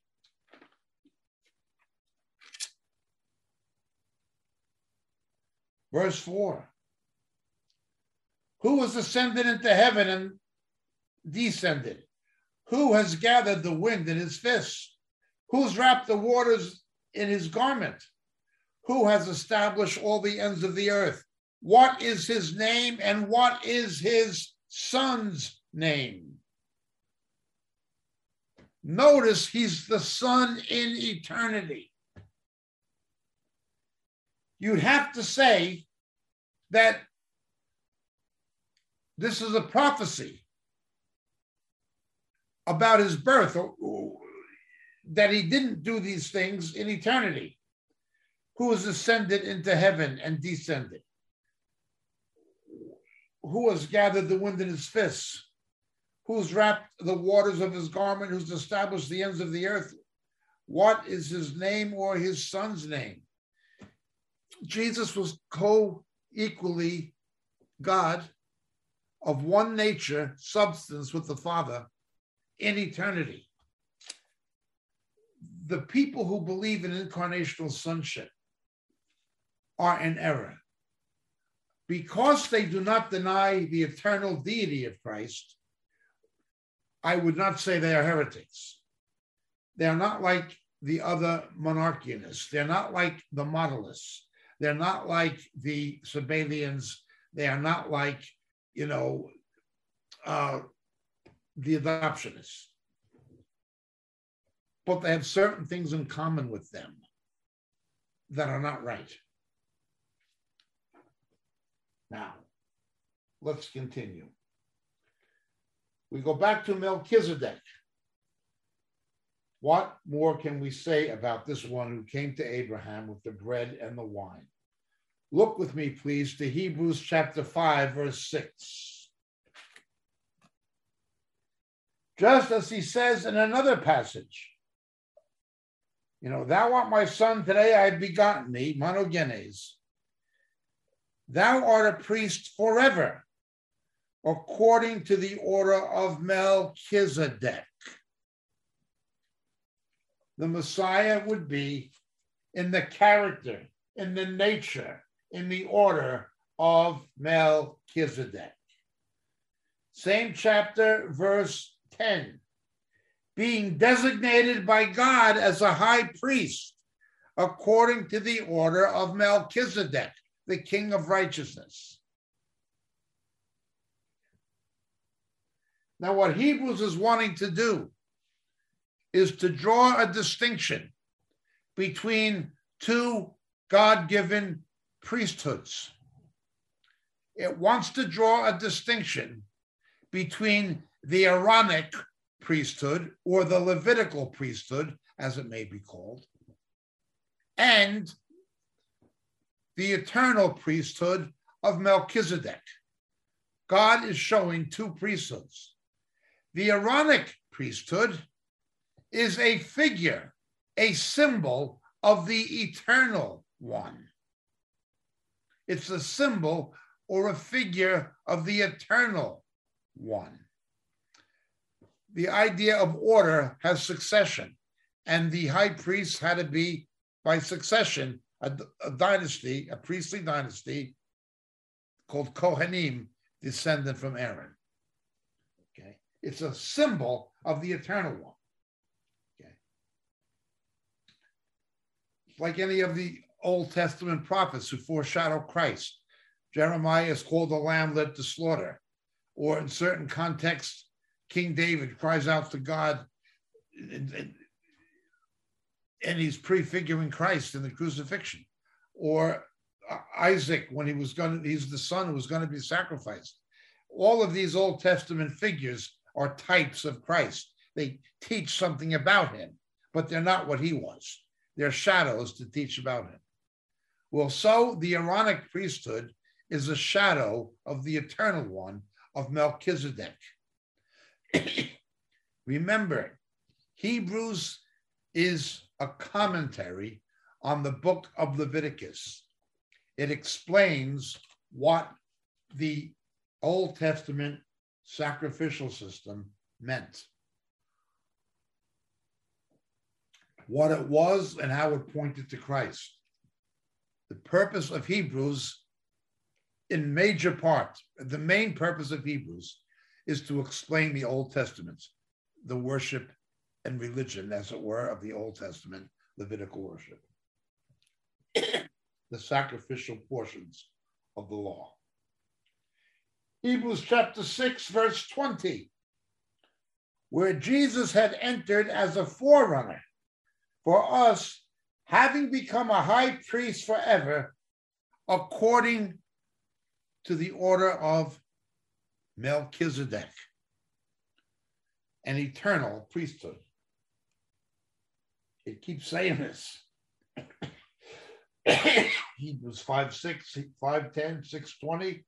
Verse 4 Who has ascended into heaven and descended? Who has gathered the wind in his fist? Who's wrapped the waters in his garment? Who has established all the ends of the earth? What is his name and what is his son's name? Notice he's the Son in eternity. You'd have to say that this is a prophecy about his birth, uh, that he didn't do these things in eternity. Who has ascended into heaven and descended? Who has gathered the wind in his fists? who's wrapped the waters of his garment, who's established the ends of the earth. What is his name or his son's name? Jesus was co equally God of one nature, substance with the Father in eternity. The people who believe in incarnational sonship are in error because they do not deny the eternal deity of Christ, I would not say they are heretics. They're not like the other monarchianists. They're not like the modalists. They're not like the Sabellians. They are not like, you know, uh, the adoptionists. But they have certain things in common with them that are not right. Now, let's continue. We go back to Melchizedek. What more can we say about this one who came to Abraham with the bread and the wine? Look with me, please, to Hebrews chapter 5, verse 6. Just as he says in another passage, you know, thou art my son, today I have begotten thee, monogenes. Thou art a priest forever, according to the order of Melchizedek the Messiah would be in the character, in the nature, in the order of Melchizedek. Same chapter, verse 10. Being designated by God as a high priest according to the order of Melchizedek, the king of righteousness. Now, what Hebrews is wanting to do is to draw a distinction between two God given priesthoods. It wants to draw a distinction between the Aaronic priesthood or the Levitical priesthood, as it may be called, and the eternal priesthood of Melchizedek. God is showing two priesthoods. The Aaronic priesthood is a figure, a symbol of the eternal one. It's a symbol or a figure of the eternal one. The idea of order has succession, and the high priest had to be by succession a, a dynasty, a priestly dynasty called Kohanim, descended from Aaron. Okay, it's a symbol of the eternal one. Okay, like any of the Old Testament prophets who foreshadow Christ. Jeremiah is called the lamb led to slaughter, or in certain contexts, King David cries out to God and, and he's prefiguring Christ in the crucifixion. Or Isaac, when he was going to, he's the son who was going to be sacrificed. All of these Old Testament figures are types of Christ. They teach something about him, but they're not what he was. They're shadows to teach about him. Well, so the Aaronic priesthood is a shadow of the eternal one of Melchizedek. Remember, Hebrews is a commentary on the book of Leviticus. It explains what the Old Testament sacrificial system meant. what it was and how it pointed to Christ. The purpose of Hebrews, in major part, the main purpose of Hebrews is to explain the Old Testament, the worship and religion, as it were, of the Old Testament, Levitical worship, the sacrificial portions of the law. Hebrews chapter 6, verse 20, where Jesus had entered as a forerunner for us, having become a high priest forever, according to the order of Melchizedek, an eternal priesthood. It keeps saying this. Hebrews 5 6, 5 10, 6 20.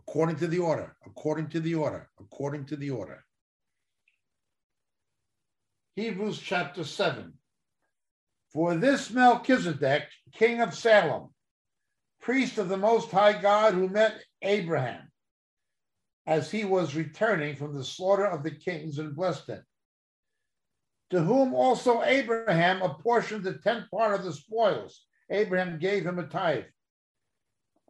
According to the order, according to the order, according to the order. Hebrews chapter 7. For this Melchizedek, king of Salem, priest of the Most High God who met Abraham as he was returning from the slaughter of the kings and blessed to whom also Abraham apportioned the tenth part of the spoils. Abraham gave him a tithe.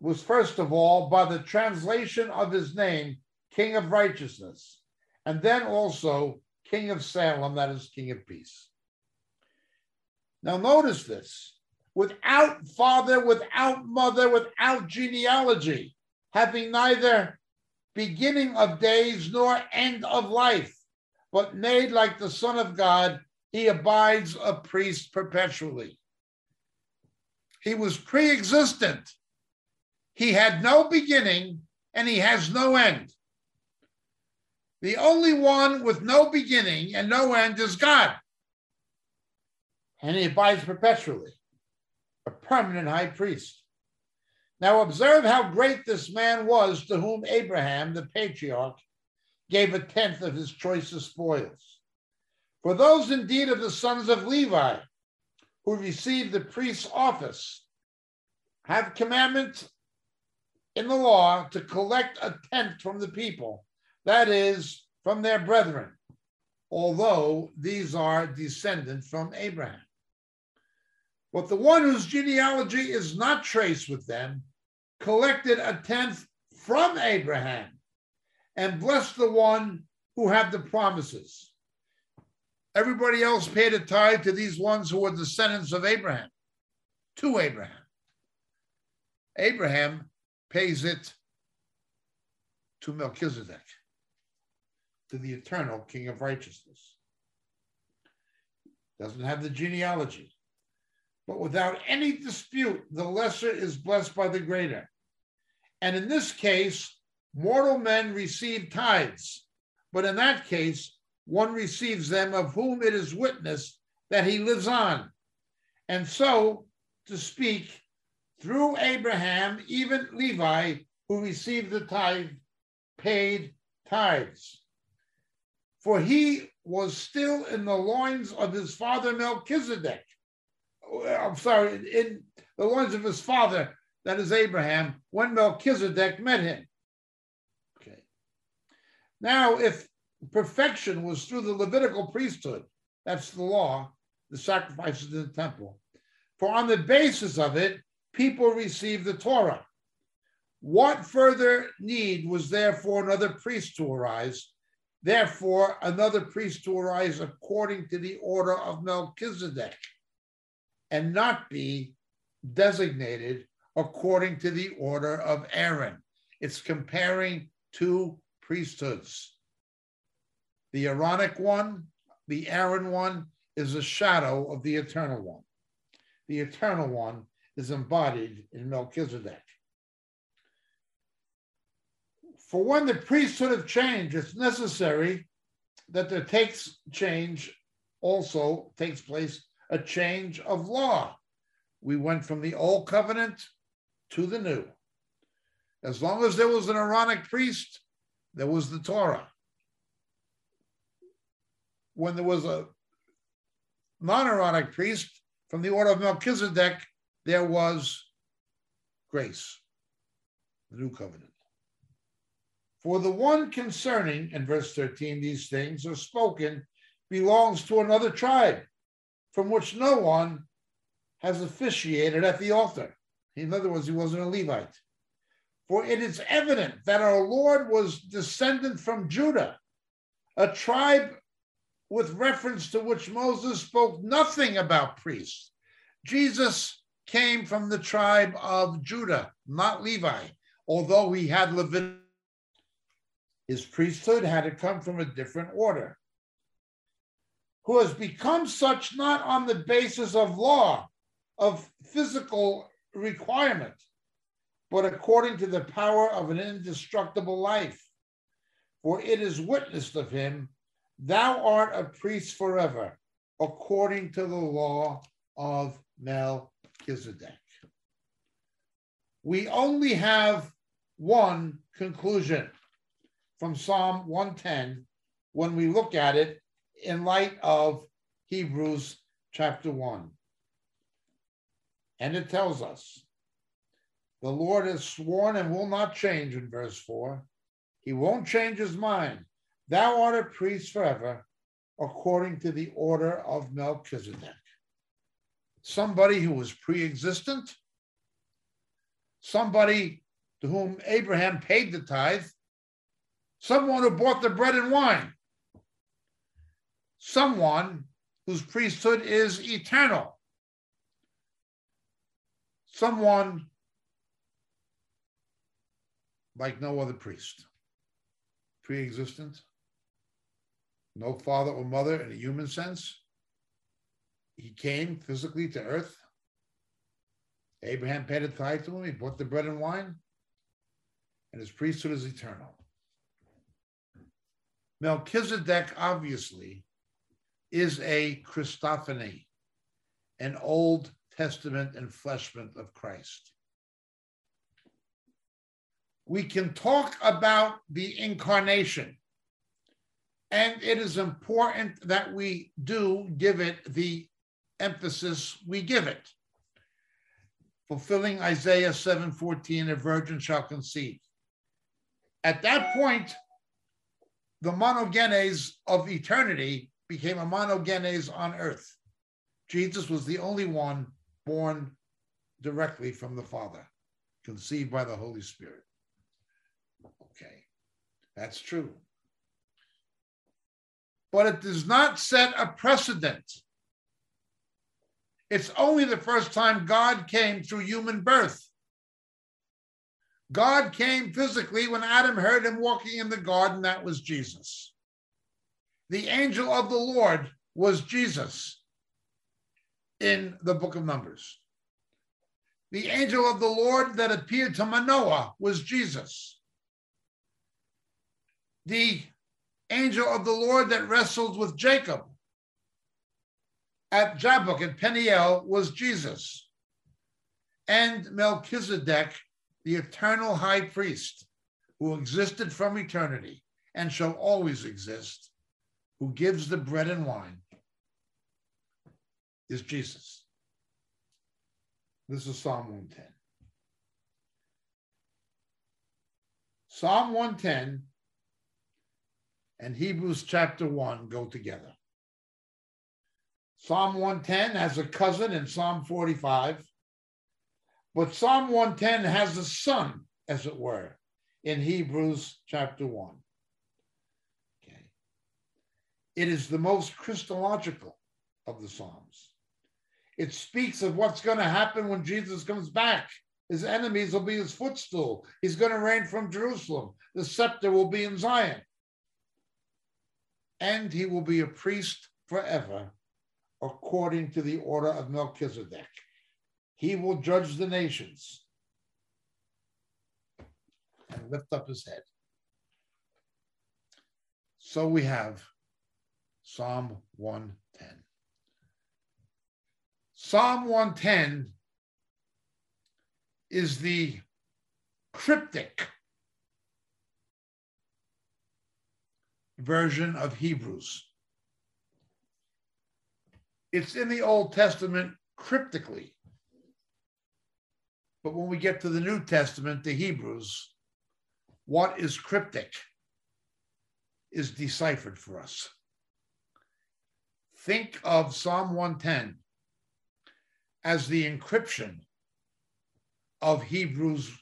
was first of all by the translation of his name, King of Righteousness, and then also King of Salem, that is King of Peace. Now, notice this without father, without mother, without genealogy, having neither beginning of days nor end of life, but made like the Son of God, he abides a priest perpetually. He was pre existent. He had no beginning and he has no end. The only one with no beginning and no end is God. And he abides perpetually, a permanent high priest. Now observe how great this man was to whom Abraham, the patriarch, gave a tenth of his choicest spoils. For those indeed of the sons of Levi who received the priest's office have commandment in the law to collect a tenth from the people that is, from their brethren, although these are descended from Abraham. But the one whose genealogy is not traced with them collected a tenth from Abraham and blessed the one who had the promises. Everybody else paid a tithe to these ones who were descendants of Abraham, to Abraham. Abraham pays it to Melchizedek to the eternal King of righteousness. Doesn't have the genealogy. But without any dispute, the lesser is blessed by the greater. And in this case, mortal men receive tithes. But in that case, one receives them of whom it is witnessed that he lives on. And so, to speak, through Abraham, even Levi, who received the tithe, paid tithes for he was still in the loins of his father Melchizedek. I'm sorry, in the loins of his father, that is Abraham, when Melchizedek met him. Okay. Now, if perfection was through the Levitical priesthood, that's the law, the sacrifices in the temple, for on the basis of it, people received the Torah. What further need was there for another priest to arise Therefore, another priest to arise according to the order of Melchizedek and not be designated according to the order of Aaron. It's comparing two priesthoods. The Aaronic one, the Aaron one, is a shadow of the eternal one. The eternal one is embodied in Melchizedek. For when the priesthood of change, it's necessary that there takes change, also takes place a change of law. We went from the old covenant to the new. As long as there was an Aaronic priest, there was the Torah. When there was a non Aaronic priest from the order of Melchizedek, there was grace, the new covenant. For the one concerning, in verse 13, these things are spoken belongs to another tribe from which no one has officiated at the altar. In other words, he wasn't a Levite. For it is evident that our Lord was descendant from Judah, a tribe with reference to which Moses spoke nothing about priests. Jesus came from the tribe of Judah, not Levi, although he had Levitical his priesthood had to come from a different order, who has become such not on the basis of law, of physical requirement, but according to the power of an indestructible life. For it is witnessed of him, Thou art a priest forever, according to the law of Melchizedek. We only have one conclusion from Psalm 110 when we look at it in light of Hebrews chapter 1. And it tells us the Lord has sworn and will not change in verse 4. He won't change his mind. Thou art a priest forever, according to the order of Melchizedek. Somebody who was pre existent, somebody to whom Abraham paid the tithe, someone who bought the bread and wine, someone whose priesthood is eternal, someone like no other priest, pre existent, no father or mother in a human sense. He came physically to earth. Abraham paid a tithe to him. He bought the bread and wine, and his priesthood is eternal. Melchizedek, obviously, is a Christophany, an Old Testament enfleshment of Christ. We can talk about the incarnation, and it is important that we do give it the emphasis we give it. Fulfilling Isaiah 7:14, a virgin shall conceive. At that point, the monogenes of eternity became a monogenes on earth. Jesus was the only one born directly from the Father, conceived by the Holy Spirit. Okay, that's true. But it does not set a precedent. It's only the first time God came through human birth. God came physically when Adam heard him walking in the garden, that was Jesus. The angel of the Lord was Jesus in the book of Numbers. The angel of the Lord that appeared to Manoah was Jesus. The angel of the Lord that wrestled with Jacob at Jabbok and Peniel was Jesus. And Melchizedek, the eternal high priest who existed from eternity and shall always exist, who gives the bread and wine, is Jesus. This is Psalm 110. Psalm 110 and Hebrews chapter 1 go together. Psalm 110 has a cousin in Psalm 45, but Psalm 110 has a son, as it were, in Hebrews chapter 1. It is the most Christological of the Psalms. It speaks of what's going to happen when Jesus comes back. His enemies will be his footstool. He's going to reign from Jerusalem. The scepter will be in Zion. And he will be a priest forever according to the order of Melchizedek. He will judge the nations and lift up his head. So we have Psalm 110. Psalm 110 is the cryptic version of Hebrews. It's in the Old Testament cryptically. But when we get to the New Testament, the Hebrews, what is cryptic is deciphered for us. Think of Psalm 110 as the encryption of Hebrews,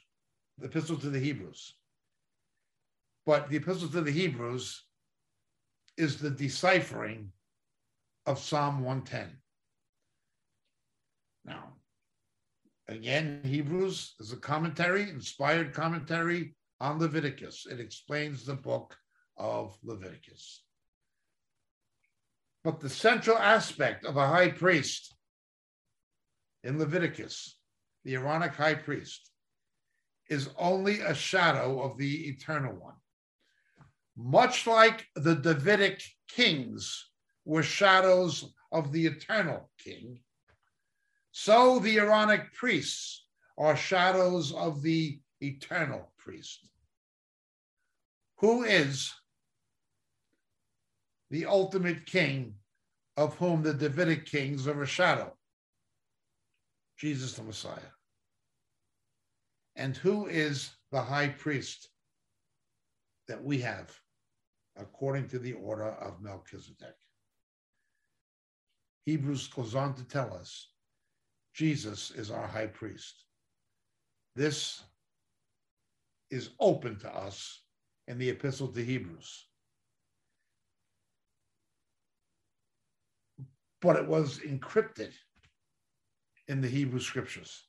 the epistle to the Hebrews. But the epistle to the Hebrews is the deciphering of Psalm 110. Now, again, Hebrews is a commentary, inspired commentary on Leviticus. It explains the book of Leviticus. But the central aspect of a high priest in Leviticus, the Aaronic high priest, is only a shadow of the eternal one. Much like the Davidic kings were shadows of the eternal king. So the Aaronic priests are shadows of the eternal priest. Who is the ultimate king of whom the Davidic kings are a shadow? Jesus the Messiah. And who is the high priest that we have according to the order of Melchizedek? Hebrews goes on to tell us Jesus is our high priest. This is open to us in the Epistle to Hebrews. But it was encrypted in the Hebrew scriptures.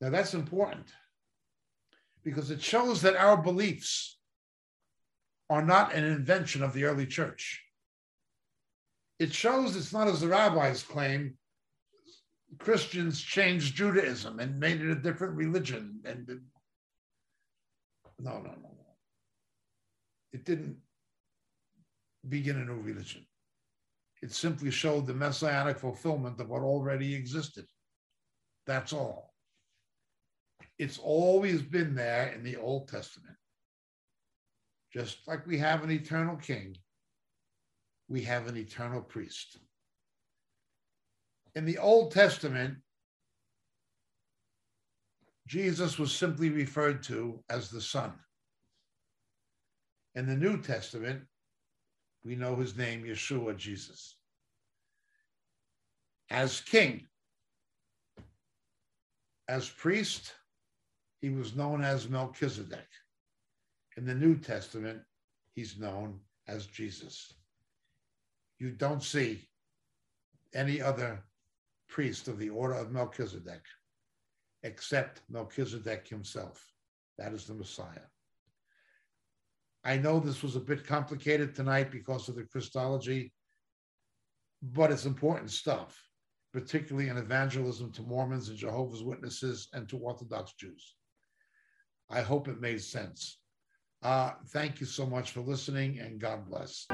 Now that's important because it shows that our beliefs are not an invention of the early church. It shows it's not as the rabbis claim Christians changed Judaism and made it a different religion. And no, no, no, no. It didn't begin a new religion. It simply showed the messianic fulfillment of what already existed. That's all. It's always been there in the Old Testament. Just like we have an eternal king, we have an eternal priest. In the Old Testament, Jesus was simply referred to as the Son. In the New Testament, we know his name, Yeshua, Jesus. As king, as priest, he was known as Melchizedek. In the New Testament, he's known as Jesus. You don't see any other priest of the order of Melchizedek except Melchizedek himself. That is the Messiah. I know this was a bit complicated tonight because of the Christology, but it's important stuff, particularly in evangelism to Mormons and Jehovah's Witnesses and to Orthodox Jews. I hope it made sense. Uh, thank you so much for listening and God bless.